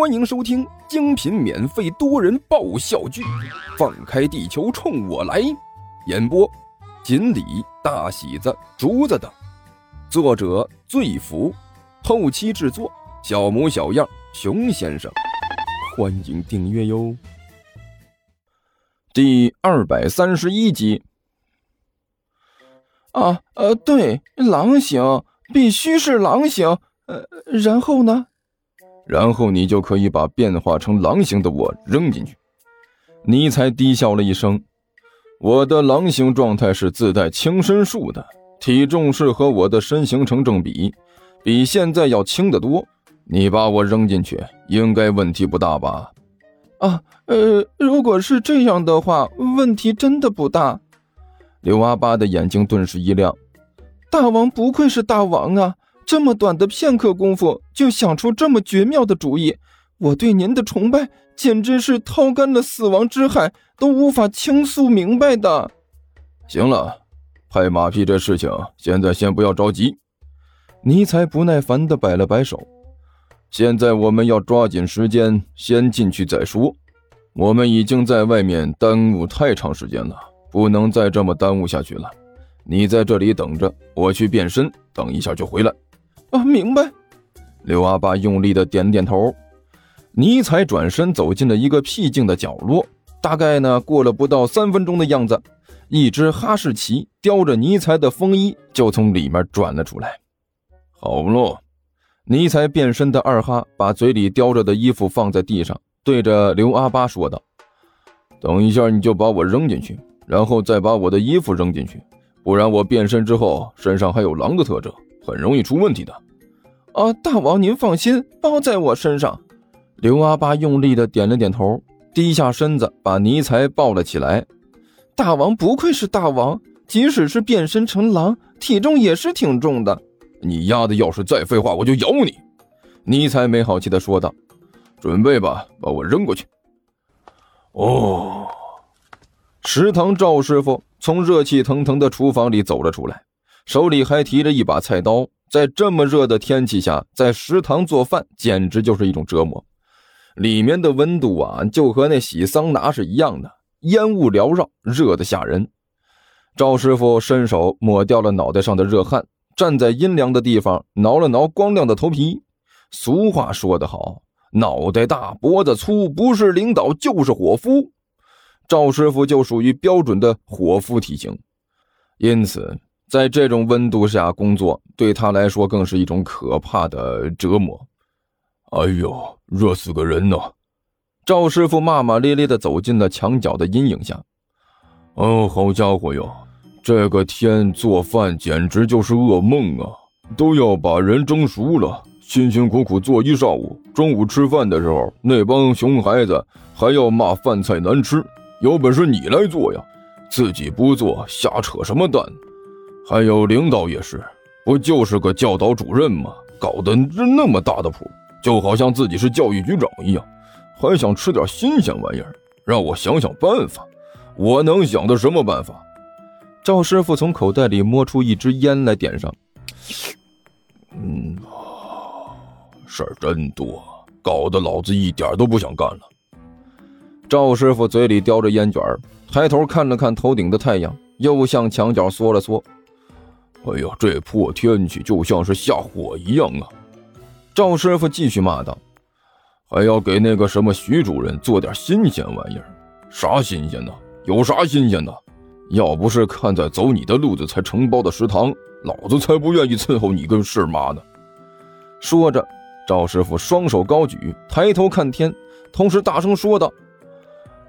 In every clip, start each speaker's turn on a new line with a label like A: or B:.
A: 欢迎收听精品免费多人爆笑剧《放开地球冲我来》，演播：锦鲤、大喜子、竹子等，作者：醉福，后期制作：小模小样、熊先生。欢迎订阅哟。第二百三十一集。
B: 啊呃，对，狼形必须是狼形。呃，然后呢？
A: 然后你就可以把变化成狼形的我扔进去。尼才低笑了一声：“我的狼形状态是自带轻身术的，体重是和我的身形成正比，比现在要轻得多。你把我扔进去，应该问题不大吧？”
B: 啊，呃，如果是这样的话，问题真的不大。
A: 刘阿八的眼睛顿时一亮：“
B: 大王不愧是大王啊！”这么短的片刻功夫就想出这么绝妙的主意，我对您的崇拜简直是掏干了死亡之海都无法倾诉明白的。
A: 行了，拍马屁这事情现在先不要着急。尼才不耐烦地摆了摆手，现在我们要抓紧时间，先进去再说。我们已经在外面耽误太长时间了，不能再这么耽误下去了。你在这里等着，我去变身，等一下就回来。
B: 明白。
A: 刘阿八用力的点点头。尼采转身走进了一个僻静的角落。大概呢，过了不到三分钟的样子，一只哈士奇叼着尼采的风衣就从里面转了出来。好喽，尼采变身的二哈把嘴里叼着的衣服放在地上，对着刘阿八说道：“等一下，你就把我扔进去，然后再把我的衣服扔进去，不然我变身之后身上还有狼的特征。”很容易出问题的，
B: 啊！大王您放心，包在我身上。
A: 刘阿八用力的点了点头，低下身子把尼才抱了起来。
B: 大王不愧是大王，即使是变身成狼，体重也是挺重的。
A: 你丫的，要是再废话，我就咬你！尼才没好气的说道。准备吧，把我扔过去。哦，食堂赵师傅从热气腾腾的厨房里走了出来。手里还提着一把菜刀，在这么热的天气下，在食堂做饭简直就是一种折磨。里面的温度啊，就和那洗桑拿是一样的，烟雾缭绕，热得吓人。赵师傅伸手抹掉了脑袋上的热汗，站在阴凉的地方，挠了挠光亮的头皮。俗话说得好，脑袋大脖子粗，不是领导就是伙夫。赵师傅就属于标准的伙夫体型，因此。在这种温度下工作，对他来说更是一种可怕的折磨。哎呦，热死个人呢！赵师傅骂骂咧咧地走进了墙角的阴影下。哦，好家伙哟，这个天做饭简直就是噩梦啊！都要把人蒸熟了，辛辛苦苦做一上午，中午吃饭的时候，那帮熊孩子还要骂饭菜难吃。有本事你来做呀，自己不做，瞎扯什么淡？还有领导也是，不就是个教导主任吗？搞得那么大的谱，就好像自己是教育局长一样，还想吃点新鲜玩意儿，让我想想办法。我能想的什么办法？赵师傅从口袋里摸出一支烟来点上。嗯，事儿真多，搞得老子一点都不想干了。赵师傅嘴里叼着烟卷，抬头看了看头顶的太阳，又向墙角缩了缩。哎呦，这破天气就像是下火一样啊！赵师傅继续骂道：“还要给那个什么徐主任做点新鲜玩意儿？啥新鲜的？有啥新鲜的？要不是看在走你的路子才承包的食堂，老子才不愿意伺候你跟事妈呢！”说着，赵师傅双手高举，抬头看天，同时大声说道：“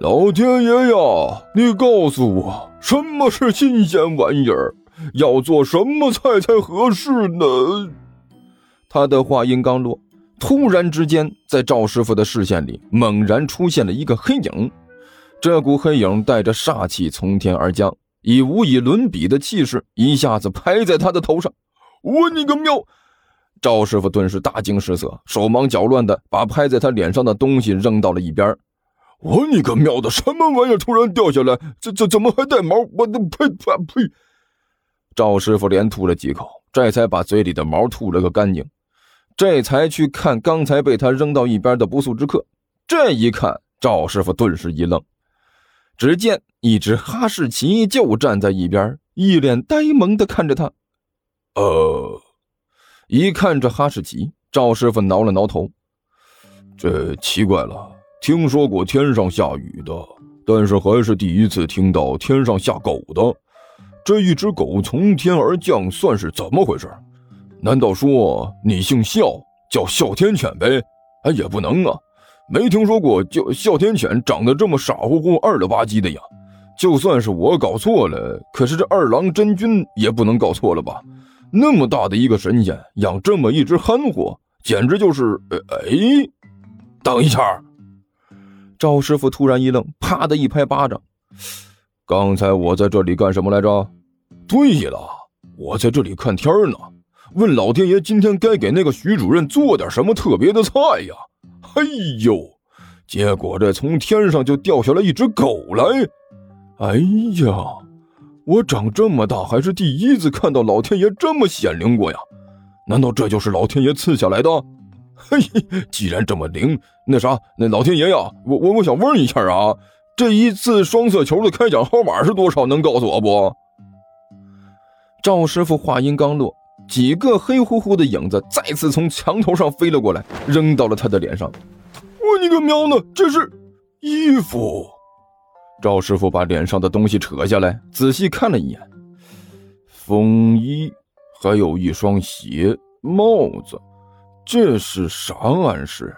A: 老天爷呀，你告诉我，什么是新鲜玩意儿？”要做什么菜才合适呢？他的话音刚落，突然之间，在赵师傅的视线里猛然出现了一个黑影。这股黑影带着煞气从天而降，以无以伦比的气势一下子拍在他的头上。我你个喵！赵师傅顿时大惊失色，手忙脚乱的把拍在他脸上的东西扔到了一边。我你个喵的，什么玩意儿突然掉下来？这这怎么还带毛？我的呸呸呸！赵师傅连吐了几口，这才把嘴里的毛吐了个干净。这才去看刚才被他扔到一边的不速之客。这一看，赵师傅顿时一愣，只见一只哈士奇就站在一边，一脸呆萌的看着他。呃，一看这哈士奇，赵师傅挠了挠头，这奇怪了，听说过天上下雨的，但是还是第一次听到天上下狗的。这一只狗从天而降，算是怎么回事？难道说你姓哮，叫哮天犬呗？哎，也不能啊，没听说过叫哮天犬长得这么傻乎乎、二了吧唧的呀。就算是我搞错了，可是这二郎真君也不能搞错了吧？那么大的一个神仙，养这么一只憨货，简直就是……哎，等一下！赵师傅突然一愣，啪的一拍巴掌：“刚才我在这里干什么来着？”对了，我在这里看天呢，问老天爷今天该给那个徐主任做点什么特别的菜呀？哎呦，结果这从天上就掉下来一只狗来！哎呀，我长这么大还是第一次看到老天爷这么显灵过呀！难道这就是老天爷赐下来的？嘿，既然这么灵，那啥，那老天爷呀，我我我想问一下啊，这一次双色球的开奖号码是多少？能告诉我不？赵师傅话音刚落，几个黑乎乎的影子再次从墙头上飞了过来，扔到了他的脸上。我你个喵呢！这是衣服。赵师傅把脸上的东西扯下来，仔细看了一眼，风衣，还有一双鞋、帽子，这是啥暗示？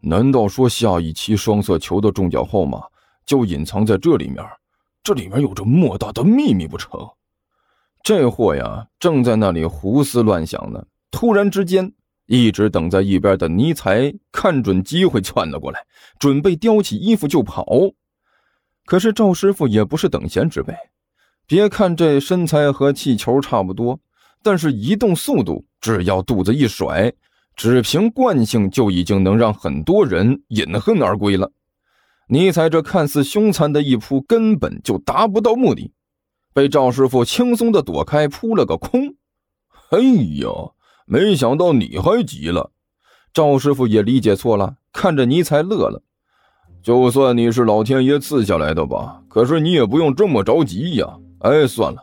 A: 难道说下一期双色球的中奖号码就隐藏在这里面？这里面有着莫大的秘密不成？这货呀，正在那里胡思乱想呢。突然之间，一直等在一边的尼才看准机会窜了过来，准备叼起衣服就跑。可是赵师傅也不是等闲之辈，别看这身材和气球差不多，但是移动速度，只要肚子一甩，只凭惯性就已经能让很多人饮恨而归了。尼才这看似凶残的一扑，根本就达不到目的。被赵师傅轻松的躲开，扑了个空。哎呀，没想到你还急了。赵师傅也理解错了，看着尼才乐了。就算你是老天爷赐下来的吧，可是你也不用这么着急呀。哎，算了，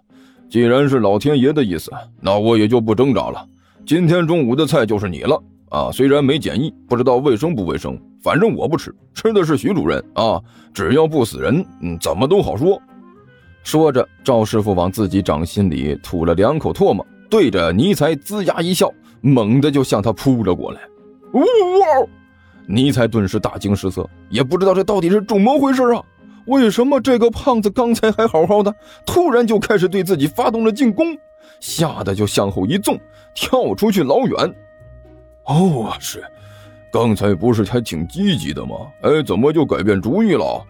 A: 既然是老天爷的意思，那我也就不挣扎了。今天中午的菜就是你了啊！虽然没检疫，不知道卫生不卫生，反正我不吃，吃的是徐主任啊。只要不死人，嗯，怎么都好说。说着，赵师傅往自己掌心里吐了两口唾沫，对着尼才龇牙一笑，猛地就向他扑了过来。呜哇！尼才顿时大惊失色，也不知道这到底是怎么回事啊？为什么这个胖子刚才还好好的，突然就开始对自己发动了进攻？吓得就向后一纵，跳出去老远。哦，是，刚才不是还挺积极的吗？哎，怎么就改变主意了？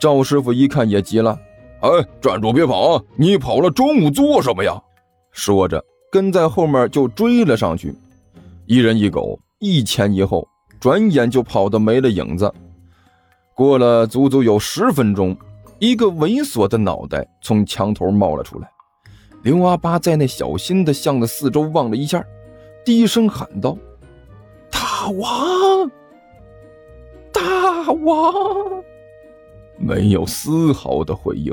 A: 赵师傅一看也急了。哎，站住，别跑啊！你跑了中午做什么呀？说着，跟在后面就追了上去。一人一狗，一前一后，转眼就跑得没了影子。过了足足有十分钟，一个猥琐的脑袋从墙头冒了出来。刘阿八在那小心的向着四周望了一下，低声喊道：“大王，大王！”没有丝毫的回应。